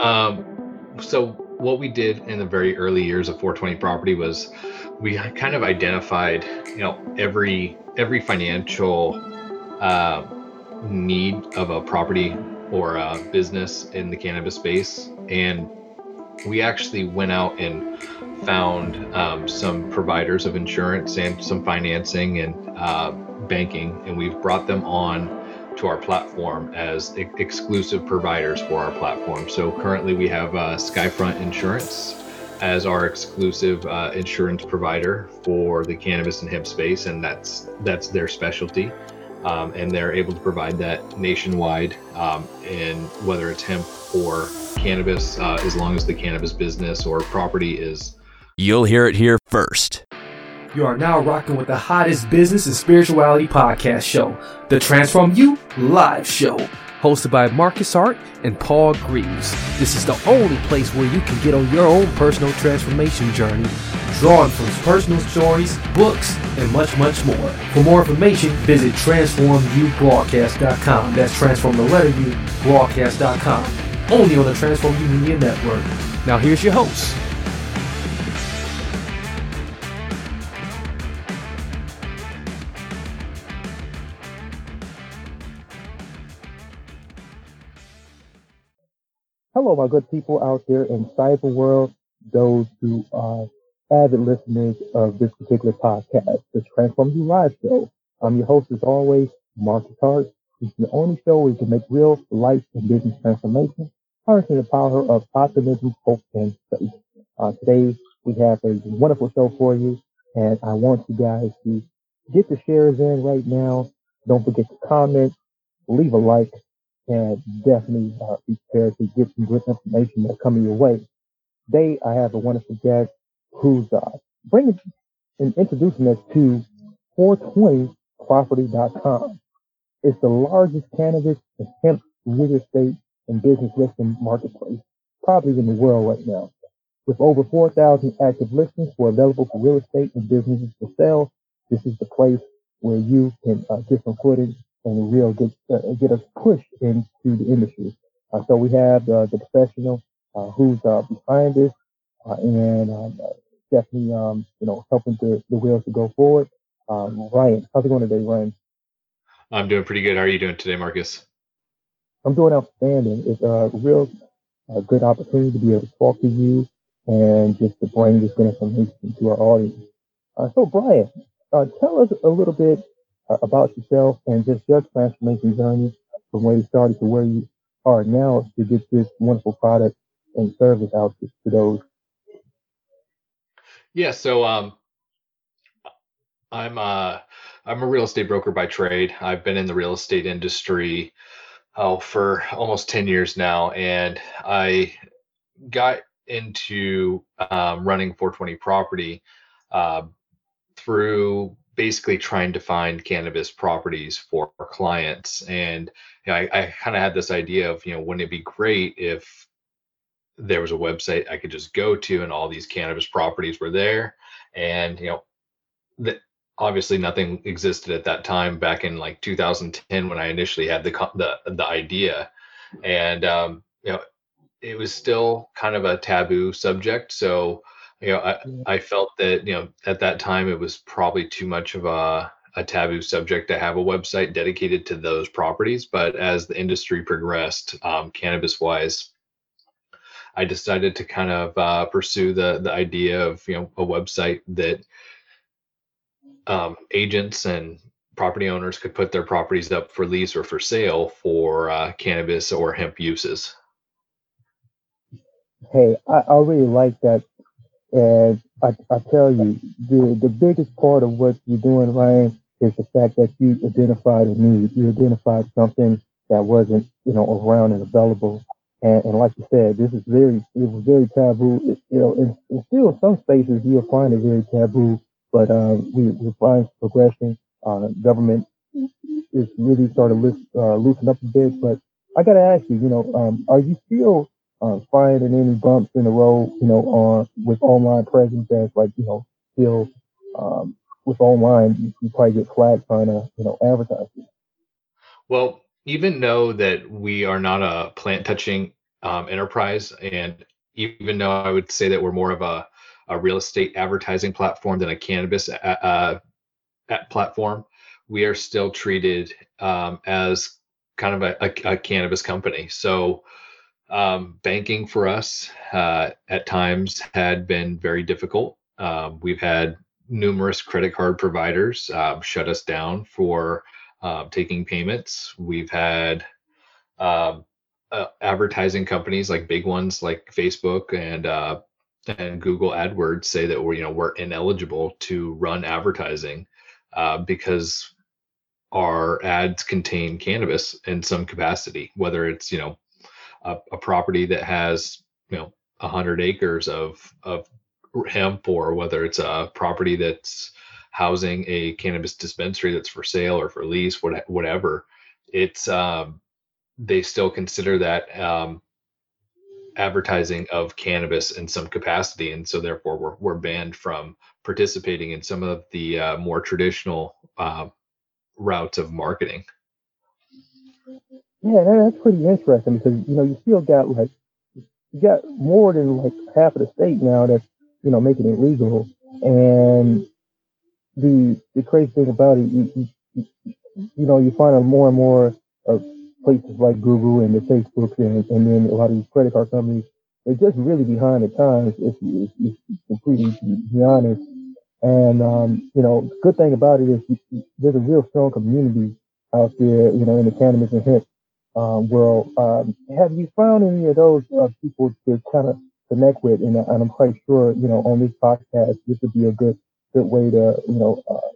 Um, so what we did in the very early years of 420 property was we kind of identified, you know, every every financial uh, need of a property or a business in the cannabis space, and we actually went out and found um, some providers of insurance and some financing and uh, banking, and we've brought them on to our platform as exclusive providers for our platform. So currently we have uh, Skyfront Insurance as our exclusive uh, insurance provider for the cannabis and hemp space, and that's that's their specialty. Um, and they're able to provide that nationwide, um, and whether it's hemp or cannabis, uh, as long as the cannabis business or property is. You'll hear it here first. You are now rocking with the hottest business and spirituality podcast show, the Transform You Live Show, hosted by Marcus Hart and Paul Greaves. This is the only place where you can get on your own personal transformation journey, drawn from personal stories, books, and much, much more. For more information, visit transformubroadcast.com. That's transform the letter U broadcast.com. Only on the Transform You Media Network. Now here's your host, Hello, my good people out there in cyber world, those who are avid listeners of this particular podcast, the Transform You Live Show. I'm your host, as always, Marcus Hart. It's the only show where you can make real life and business transformation, harnessing the power of optimism, hope, and faith. Uh, today, we have a wonderful show for you, and I want you guys to get the shares in right now. Don't forget to comment, leave a like, and definitely uh, be prepared to get some good information that's coming your way. Today, I have a wonderful guest who's uh, bringing and introducing us to 420property.com. It's the largest cannabis and hemp real estate and business listing marketplace, probably in the world right now. With over 4,000 active listings for available for real estate and businesses to sell, this is the place where you can uh, get some footage and real get uh, get us pushed into the industry. Uh, so we have uh, the professional uh, who's uh, behind this uh, and um, definitely um, you know helping the, the wheels to go forward. Um, Ryan, how's it going today, Ryan? I'm doing pretty good. How are you doing today, Marcus? I'm doing outstanding. It's a real good opportunity to be able to talk to you and just to bring this information to our audience. so, Brian, tell us a little bit uh, about yourself and just your transformation journey from where you started to where you are now to get this wonderful product and service out to, to those. Yeah, so um, I'm uh, I'm a real estate broker by trade. I've been in the real estate industry oh for almost 10 years now and I got into um, running 420 property uh, through basically trying to find cannabis properties for our clients. And you know, I, I kind of had this idea of, you know, wouldn't it be great if there was a website I could just go to and all these cannabis properties were there. And, you know, obviously nothing existed at that time back in like 2010 when I initially had the, the, the idea. And, um, you know, it was still kind of a taboo subject. So, you know, I, I felt that, you know, at that time it was probably too much of a, a taboo subject to have a website dedicated to those properties. But as the industry progressed, um, cannabis wise, I decided to kind of uh, pursue the the idea of you know a website that um, agents and property owners could put their properties up for lease or for sale for uh, cannabis or hemp uses. Hey, I, I really like that and I, I tell you, the, the biggest part of what you're doing, Ryan, is the fact that you identified a need. You identified something that wasn't, you know, around and available And, and like you said, this is very, it was very taboo. It, you know, and, and still some spaces you'll find it very taboo, but um, we, we find progression. Uh, government is really starting to uh, loosen up a bit. But I got to ask you, you know, um, are you still uh, finding any bumps in the road, you know, on with online presence as like, you know, still um, with online, you, you probably get flagged trying to, you know, advertise. Well, even though that we are not a plant touching um, enterprise, and even though I would say that we're more of a, a real estate advertising platform than a cannabis uh, uh, platform, we are still treated um, as kind of a, a, a, cannabis company. So, um, banking for us uh, at times had been very difficult. Um, we've had numerous credit card providers uh, shut us down for uh, taking payments. We've had um, uh, advertising companies like big ones like Facebook and uh, and Google AdWords say that we're you know we're ineligible to run advertising uh, because our ads contain cannabis in some capacity, whether it's you know a, a property that has you know hundred acres of of hemp or whether it's a property that's housing a cannabis dispensary that's for sale or for lease, what, whatever, it's um, they still consider that um, advertising of cannabis in some capacity, and so therefore we're we're banned from participating in some of the uh, more traditional uh, routes of marketing. Yeah, that's pretty interesting because you know you still got like you got more than like half of the state now that's you know making it legal, and the the crazy thing about it, you, you, you know, you find more and more of places like Google and the Facebooks and, and then a lot of these credit card companies, they're just really behind the times if you, if you completely be honest. And, um, you know, good thing about it is there's a real strong community out there, you know, in the cannabis and hemp um, world. Um, have you found any of those uh, people to kind of connect with? And, and I'm quite sure, you know, on this podcast, this would be a good good way to you know uh,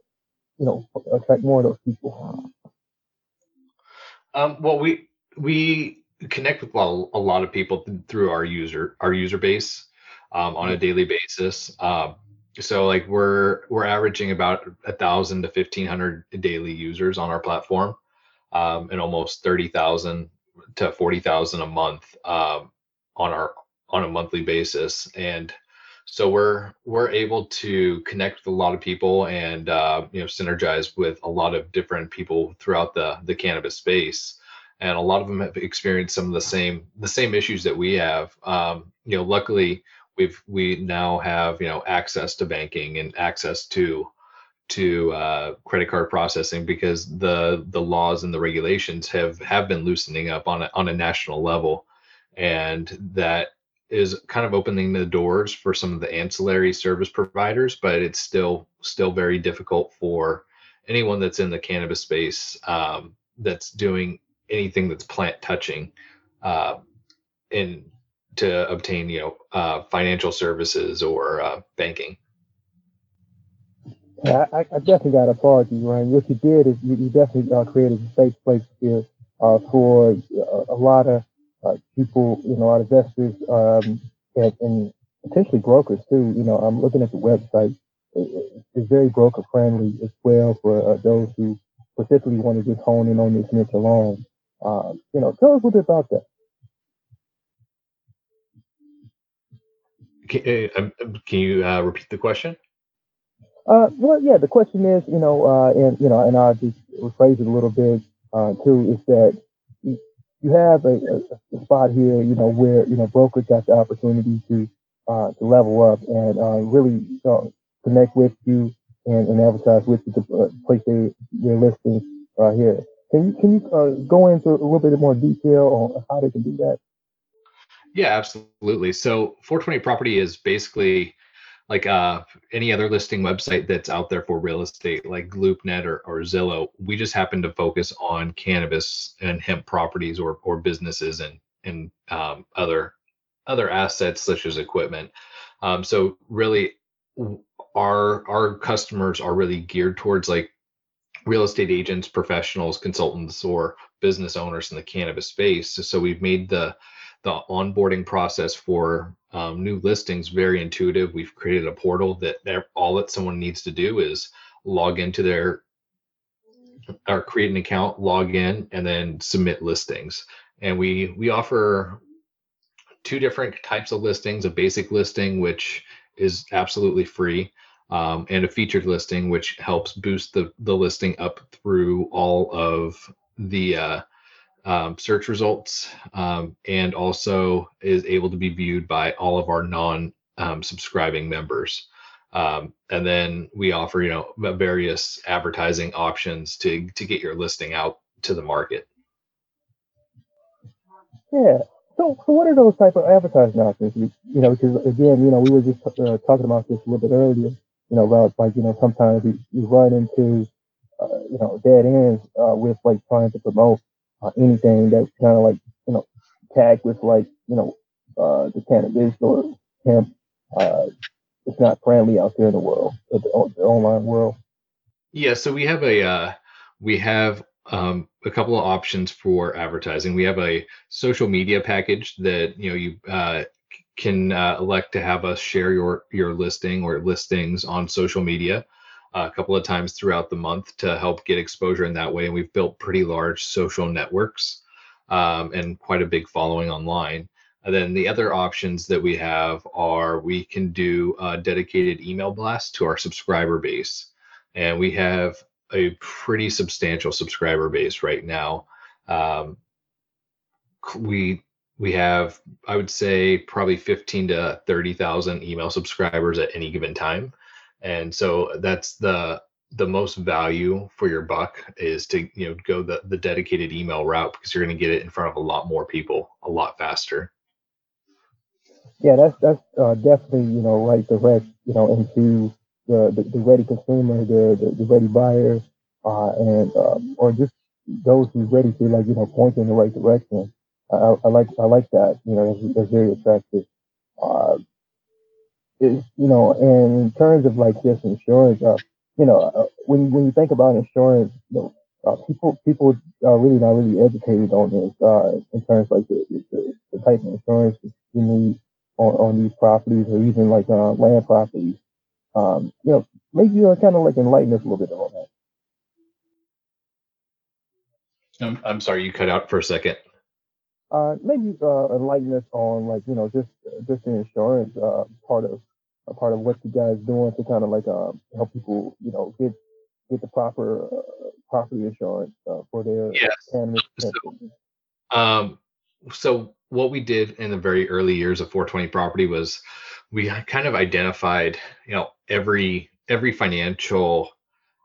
you know attract more of those people. Um, well, we we connect with a lot of people through our user our user base um, on a daily basis. Um, so like we're we're averaging about a thousand to fifteen hundred daily users on our platform, um, and almost thirty thousand to forty thousand a month um, on our on a monthly basis. And so we're we're able to connect with a lot of people and uh, you know synergize with a lot of different people throughout the the cannabis space and a lot of them have experienced some of the same the same issues that we have um, you know luckily we've we now have you know access to banking and access to to uh, credit card processing because the the laws and the regulations have have been loosening up on a, on a national level and that is kind of opening the doors for some of the ancillary service providers, but it's still still very difficult for anyone that's in the cannabis space um, that's doing anything that's plant touching uh, in to obtain you know uh, financial services or uh, banking. Yeah, I, I definitely got to applaud you, Ryan. What you did is you, you definitely uh, created a safe place here uh, for a, a lot of uh, people, you know, of investors um, and, and, potentially brokers too. You know, I'm looking at the website. it's very broker friendly as well for uh, those who particularly want to just hone in on this niche alone. Uh, you know, tell us a little bit about that. Can, uh, um, can you uh, repeat the question? Uh, well, yeah, the question is, you know, uh, and you know, and I'll just rephrase it a little bit uh, too. Is that you have a, a, spot here, you know, where you know brokers got the opportunity to uh, to level up and uh, really uh, connect with you and, and advertise with you to uh, place their, their listings uh, here. Can you can you uh, go into a little bit more detail on how they can do that? Yeah, absolutely. So 420 Property is basically like uh, any other listing website that's out there for real estate, like LoopNet or, or Zillow, we just happen to focus on cannabis and hemp properties or or businesses and and um, other other assets such as equipment. Um, so really, our our customers are really geared towards like real estate agents, professionals, consultants, or business owners in the cannabis space. So we've made the the onboarding process for um, new listings very intuitive. We've created a portal that all that someone needs to do is log into their or create an account, log in, and then submit listings. And we we offer two different types of listings: a basic listing, which is absolutely free, um, and a featured listing, which helps boost the the listing up through all of the uh, um, search results, um, and also is able to be viewed by all of our non um, subscribing members. Um, and then we offer, you know, various advertising options to to get your listing out to the market. Yeah. So, so what are those type of advertising options? You, you know, because again, you know, we were just uh, talking about this a little bit earlier. You know, about like you know, sometimes we, we run into uh, you know dead ends uh, with like trying to promote uh, anything that's kind of like you know tagged with like you know uh, the cannabis or hemp uh, it's not friendly out there in the world, the, the online world. Yeah, so we have a uh, we have um, a couple of options for advertising. We have a social media package that you know you uh, can uh, elect to have us share your your listing or listings on social media a couple of times throughout the month to help get exposure in that way. And we've built pretty large social networks um, and quite a big following online. And then the other options that we have are we can do a dedicated email blast to our subscriber base. And we have a pretty substantial subscriber base right now. Um, we we have I would say probably 15 to 30,000 email subscribers at any given time. And so that's the the most value for your buck is to you know go the, the dedicated email route because you're going to get it in front of a lot more people a lot faster yeah, that's that's uh, definitely you know right direct you know into the the, the ready consumer, the, the, the ready buyer, uh, and um, or just those who's ready to like you know point in the right direction. I, I like I like that. You know, that's, that's very attractive. Uh, is you know, and in terms of like just insurance, uh, you know, uh, when when you think about insurance, you know, uh, people people are really not really educated on this uh, in terms of like the, the, the type of insurance you need on, on these properties or even like uh, land properties. Um, you know, maybe you uh, kind of like enlighten us a little bit on that. I'm, I'm sorry, you cut out for a second. Uh, maybe uh, enlighten us on like you know just just the insurance uh, part of a part of what you guys doing to kind of like uh, help people you know get get the proper uh, property insurance uh, for their yes. cannabis. So, um, so what we did in the very early years of 420 property was we kind of identified you know every every financial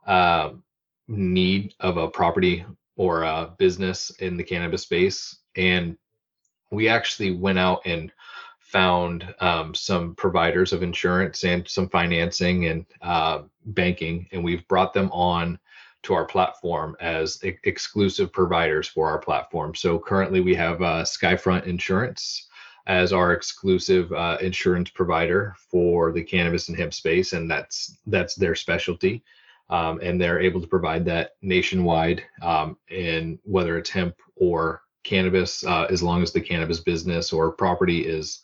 uh, need of a property or a business in the cannabis space and we actually went out and found um, some providers of insurance and some financing and uh, banking and we've brought them on to our platform as exclusive providers for our platform. So currently we have uh, Skyfront Insurance as our exclusive uh, insurance provider for the cannabis and hemp space, and that's that's their specialty. Um, and they're able to provide that nationwide, um, in whether it's hemp or cannabis, uh, as long as the cannabis business or property is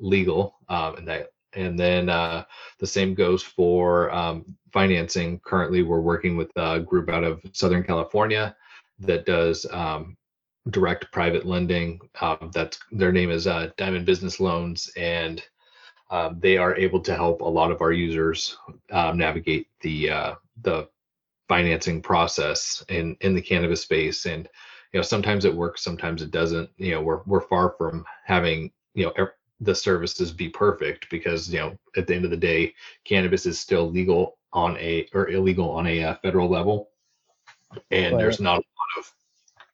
legal um, and that and then uh, the same goes for um, financing. Currently we're working with a group out of southern california that does um, direct private lending. Um, that's their name is uh, diamond business loans and um, they are able to help a lot of our users um, navigate the uh, the financing process in in the cannabis space. And you know sometimes it works sometimes it doesn't. You know we're we're far from having you know the services be perfect because you know at the end of the day cannabis is still legal on a or illegal on a uh, federal level and right. there's not a lot of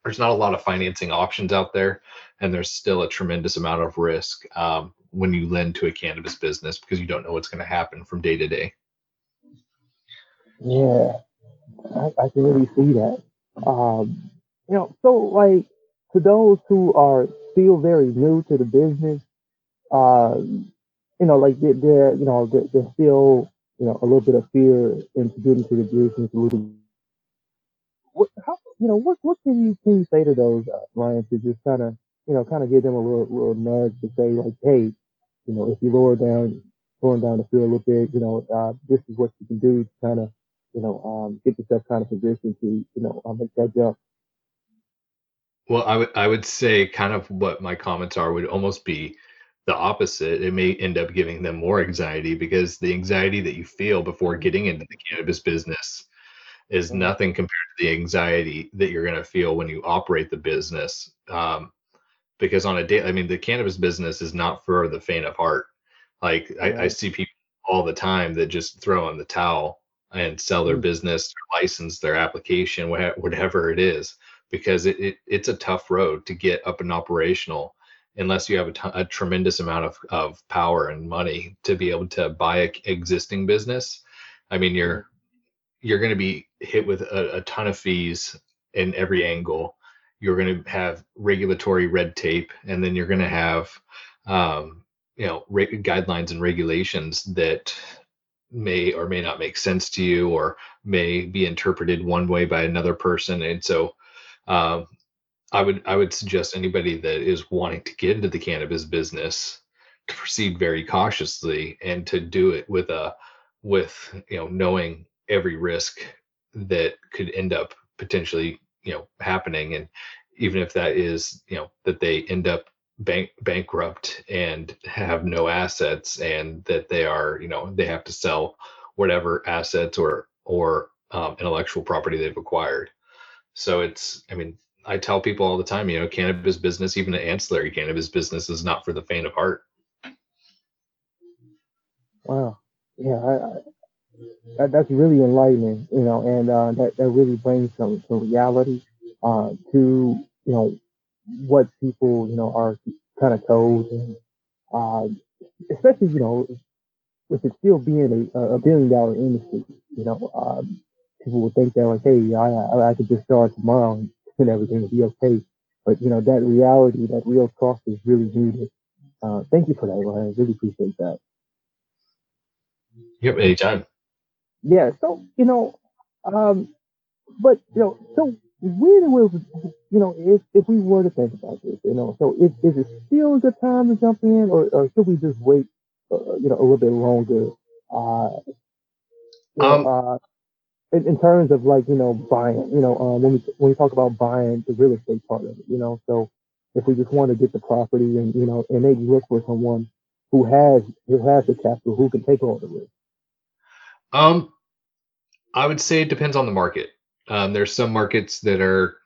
there's not a lot of financing options out there and there's still a tremendous amount of risk um, when you lend to a cannabis business because you don't know what's going to happen from day to day. Yeah, I, I can really see that. Um, you know, so like to those who are still very new to the business, uh, you know, like they're, they're you know they're, they're, still you know a little bit of fear into getting to the business. What, how, you know, what what can you can you say to those uh, Ryan to just kind of you know kind of give them a little little nudge to say like, hey, you know, if you lower down, lowering down the fear a little bit, you know, uh, this is what you can do to kind of you know, um, get yourself kind of positioned to, you know, um, make that jump? Well, I would I would say kind of what my comments are would almost be the opposite. It may end up giving them more anxiety because the anxiety that you feel before getting into the cannabis business is mm-hmm. nothing compared to the anxiety that you're going to feel when you operate the business. Um, because on a day, I mean, the cannabis business is not for the faint of heart. Like I, I see people all the time that just throw in the towel and sell their mm. business, their license, their application, whatever it is, because it, it, it's a tough road to get up and operational unless you have a, t- a tremendous amount of, of power and money to be able to buy a existing business. I mean, you're mm. you're going to be hit with a, a ton of fees in every angle. You're going to have regulatory red tape, and then you're going to have um, you know re- guidelines and regulations that may or may not make sense to you or may be interpreted one way by another person and so um, i would i would suggest anybody that is wanting to get into the cannabis business to proceed very cautiously and to do it with a with you know knowing every risk that could end up potentially you know happening. And even if that is you know that they end up bank bankrupt and have no assets and that they are you know they have to sell whatever assets or or um, intellectual property they've acquired. So it's i mean i tell people all the time you know cannabis business even an ancillary cannabis business is not for the faint of heart. Wow. Yeah I, I, that, that's really enlightening you know and uh, that, that really brings some, some reality uh, to you know what people, you know, are kind of told, and uh, especially, you know, with it still being a, a billion dollar industry, you know, um, people would think that like, hey, I, I, I could just start tomorrow and, and everything will be okay. But you know, that reality, that real cost is really needed. Uh, thank you for that, Ryan. I really appreciate that. Yep, anytime. Yeah. So you know, um, but you know, so when will you know if if we were to think about this, you know, so is, is it still a good time to jump in, or, or should we just wait, uh, you know, a little bit longer? Uh, um, know, uh, in, in, terms of like you know buying, you know, um, when we when we talk about buying the real estate part of it, you know, so if we just want to get the property and you know and maybe look for someone who has who has the capital who can take all the risk. Um, I would say it depends on the market. Um, there's some markets that are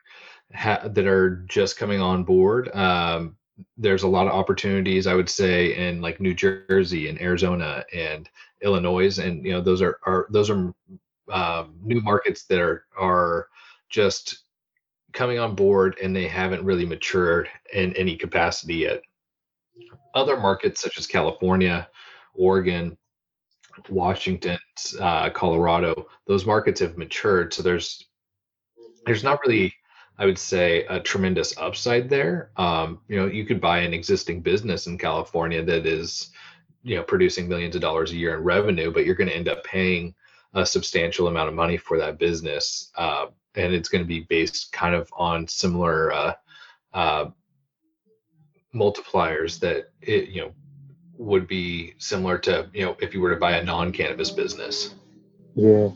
ha- that are just coming on board. Um, there's a lot of opportunities, I would say, in like New Jersey and Arizona and Illinois, and you know those are are those are um, new markets that are are just coming on board and they haven't really matured in any capacity yet. Other markets such as California, Oregon, Washington, uh, Colorado, those markets have matured. So there's there's not really I would say a tremendous upside there. Um, you know, you could buy an existing business in California that is, you know, producing millions of dollars a year in revenue, but you're going to end up paying a substantial amount of money for that business, uh, and it's going to be based kind of on similar uh, uh, multipliers that it, you know, would be similar to you know if you were to buy a non-cannabis business. Yeah,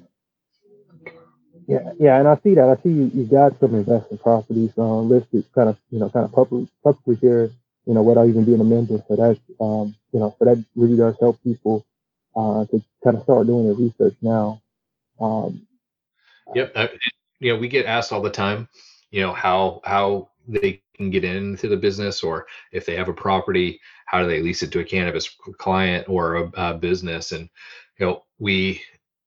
yeah, yeah, and I see that. I see you, you got some investment properties uh, listed, kind of, you know, kind of publicly, here, you know, without even being a member. So that, um, you know, so that really does help people uh, to kind of start doing the research now. Um, yep, uh, you know, we get asked all the time, you know, how how they can get into the business, or if they have a property, how do they lease it to a cannabis client or a, a business, and you know, we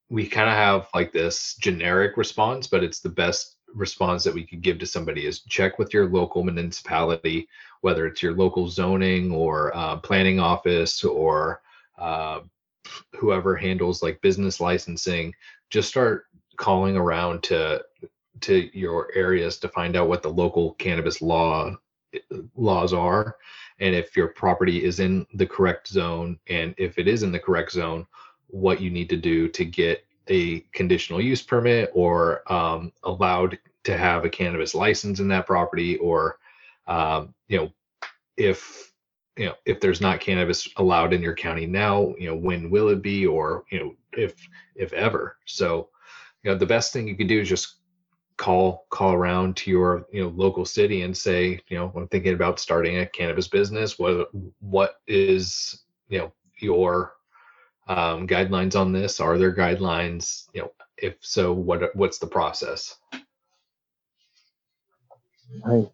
we kind of have like this generic response, but it's the best response that we could give to somebody is check with your local municipality, whether it's your local zoning or uh, planning office or uh, whoever handles like business licensing. Just start calling around to to your areas to find out what the local cannabis law laws are and if your property is in the correct zone and if it is in the correct zone what you need to do to get a conditional use permit or um, allowed to have a cannabis license in that property or um, you know if you know if there's not cannabis allowed in your county now you know when will it be or you know if if ever? So you know the best thing you can do is just call call around to your you know local city and say you know i'm thinking about starting a cannabis business. What what is you know your um, guidelines on this? Are there guidelines? You know if so what what's the process? Nice.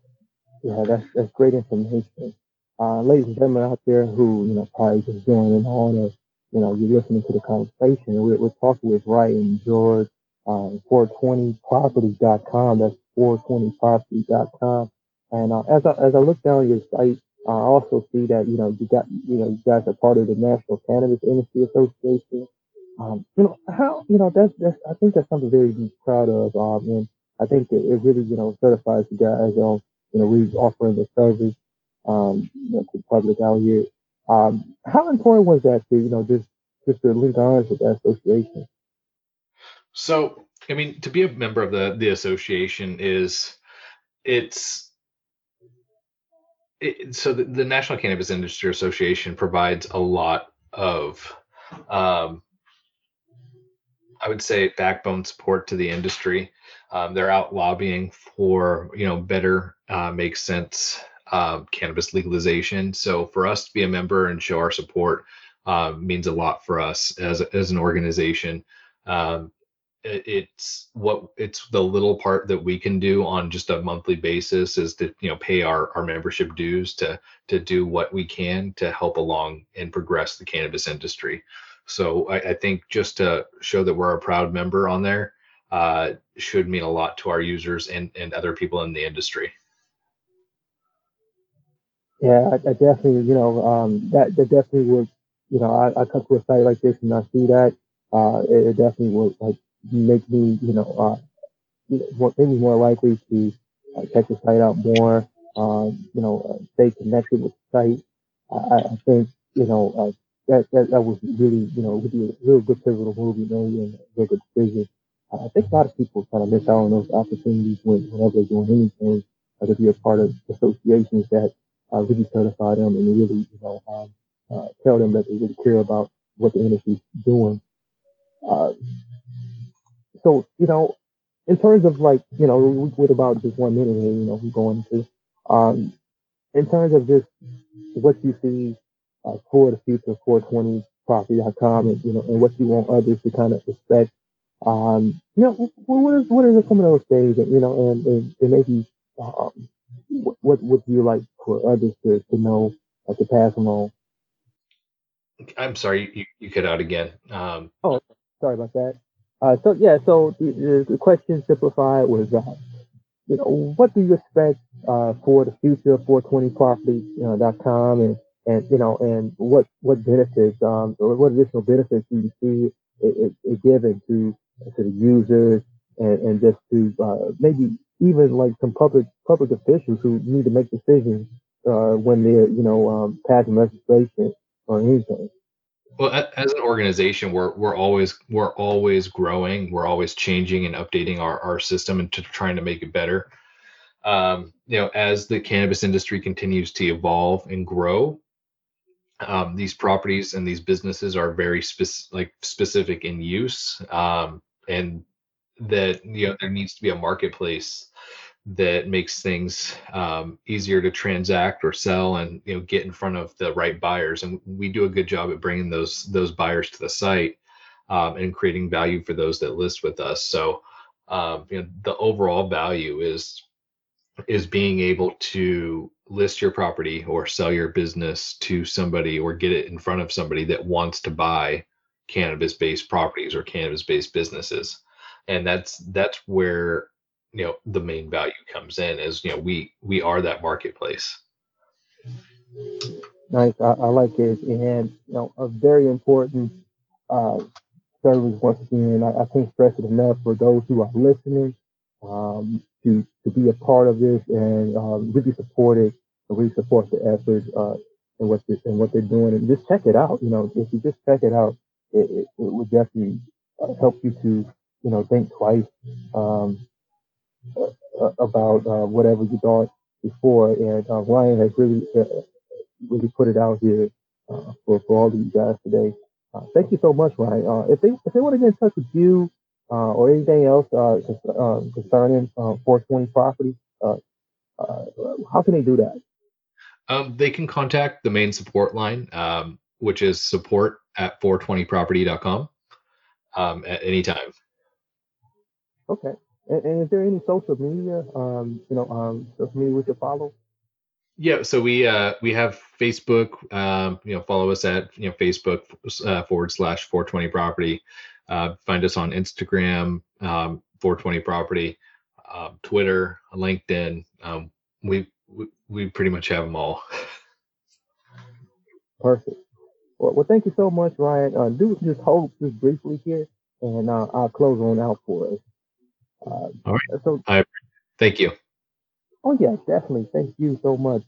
Yeah, that's that's great information. Uh, ladies and gentlemen out there who you know probably just joining on, or you know you're listening to the conversation, we're, we're talking with Ryan George, um, 420property.com. That's 420properties.com. And uh, as I as I look down your site, I also see that you know you got you know you guys are part of the National Cannabis Industry Association. Um, you know how you know that's that's I think that's something very be proud of. Um, and I think it, it really you know certifies you guys you know really offering the service um the public out here. Um, how important was that to you know just just to link arms with that association? So, I mean, to be a member of the the association is it's it, so the, the National Cannabis Industry Association provides a lot of um, I would say backbone support to the industry. Um, they're out lobbying for you know better uh, make sense uh, cannabis legalization. So for us to be a member and show our support uh, means a lot for us as as an organization. Um, it's what it's the little part that we can do on just a monthly basis is to you know pay our our membership dues to to do what we can to help along and progress the cannabis industry so i, I think just to show that we're a proud member on there uh, should mean a lot to our users and and other people in the industry Yeah, I, I definitely, you know, um, that, that definitely would, you know, I, I come to a site like this and I see that, uh, it, it definitely would like make me, you know, uh, more, maybe more likely to uh, check the site out more, um, you know, uh, stay connected with the site. I, I think, you know, uh, that, that, that was really, you know, would be a real good pivotal you made and a real good decision. I think a lot of people kind of miss out on those opportunities when, whenever they're doing anything, uh, to be a part of associations that uh, really certify them and really, you know, um, uh, tell them that they really care about what the industry's doing. Uh, so, you know, in terms of like, you know, with about just one minute here, you know, we're going to, um, in terms of just what you see uh, for the future of 420property.com and, you know, and what you want others to kind of expect, um, you know, what is, what are some of those things that, you know, and, and, and maybe, um, what, what would you like for others to, to know or to pass along? i'm sorry you, you cut out again um, Oh, sorry about that. Uh, so yeah, so the, the, the question simplified was, uh, you know, what do you expect uh, for the future of 420property.com and and you know and what what benefits um or what additional benefits do you see it, it, it giving to to the users and, and just to uh, maybe even like some public public officials who need to make decisions uh, when they're you know um, passing legislation or anything. well as an organization we're we're always we're always growing we're always changing and updating our, our system and to trying to make it better um, you know as the cannabis industry continues to evolve and grow um, these properties and these businesses are very spec- like specific in use um, and that you know there needs to be a marketplace that makes things um, easier to transact or sell and you know get in front of the right buyers. And we do a good job at bringing those those buyers to the site um, and creating value for those that list with us. So um, you know the overall value is is being able to list your property or sell your business to somebody or get it in front of somebody that wants to buy cannabis based properties or cannabis based businesses and that's that's where you know the main value comes in is you know we we are that marketplace Nice. I, I like it. And, you know, a very important uh, service, once again, I, I can't stress it enough for those who are listening um, to, to be a part of this and um, really support it really support the effort uh, and what and what they're doing. And just check it out. You know, if you just check it out, it, it, it would definitely uh, help you to, you know, think twice um, about uh, whatever you thought before. And uh, Ryan has really uh, really put it out here uh, for, for all of you guys today. Uh, thank you so much, Ryan. Uh, if they if they want to get in touch with you or anything else uh, concerning 420 property, how can they do that? Um, they can contact the main support line, um, which is support at 420property.com um, at any time. Okay. And, and, is there any social media, um, you know, um, social media we should follow? Yeah, so we uh, we have Facebook. Um, you know, follow us at you know Facebook uh, forward slash 420 property. Uh, find us on Instagram, um, 420 property, um, Twitter, LinkedIn. Um, we, we we pretty much have them all. Perfect. Well, well, thank you so much, Ryan. Uh, do just hold just briefly here, and uh, I'll close on out for us. Uh, all right. So, I, thank you. Oh, yeah, definitely. Thank you so much.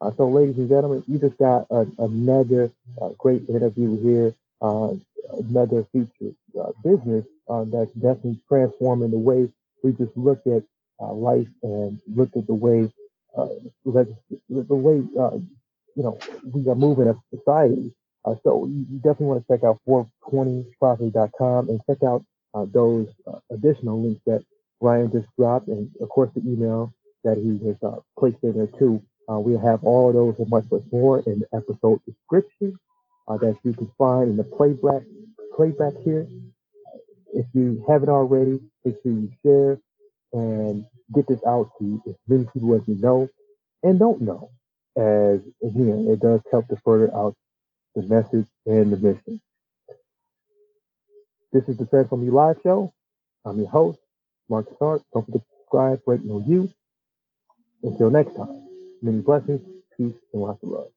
Uh, so, ladies and gentlemen, you just got a, another uh, great interview here, uh, another featured uh, business uh, that's definitely transforming the way we just look at uh, life and look at the way the way you know we are moving as a society. so you, you definitely want to check out 420property.com and check out those additional links that Ryan just dropped, and of course the email that he has uh, placed in there too. Uh, we have all those and much, much more in the episode description uh, that you can find in the playback playback here. If you haven't already, make sure you share and get this out to as many people as you know and don't know. As again, it does help to further out the message and the mission. This is the Transform You Live Show. I'm your host, Marcus Hart. Don't forget to subscribe, rate, and review. Until next time, many blessings, peace, and lots of love.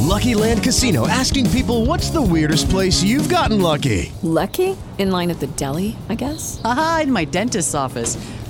Lucky Land Casino asking people what's the weirdest place you've gotten lucky? Lucky? In line at the deli, I guess? Aha, in my dentist's office.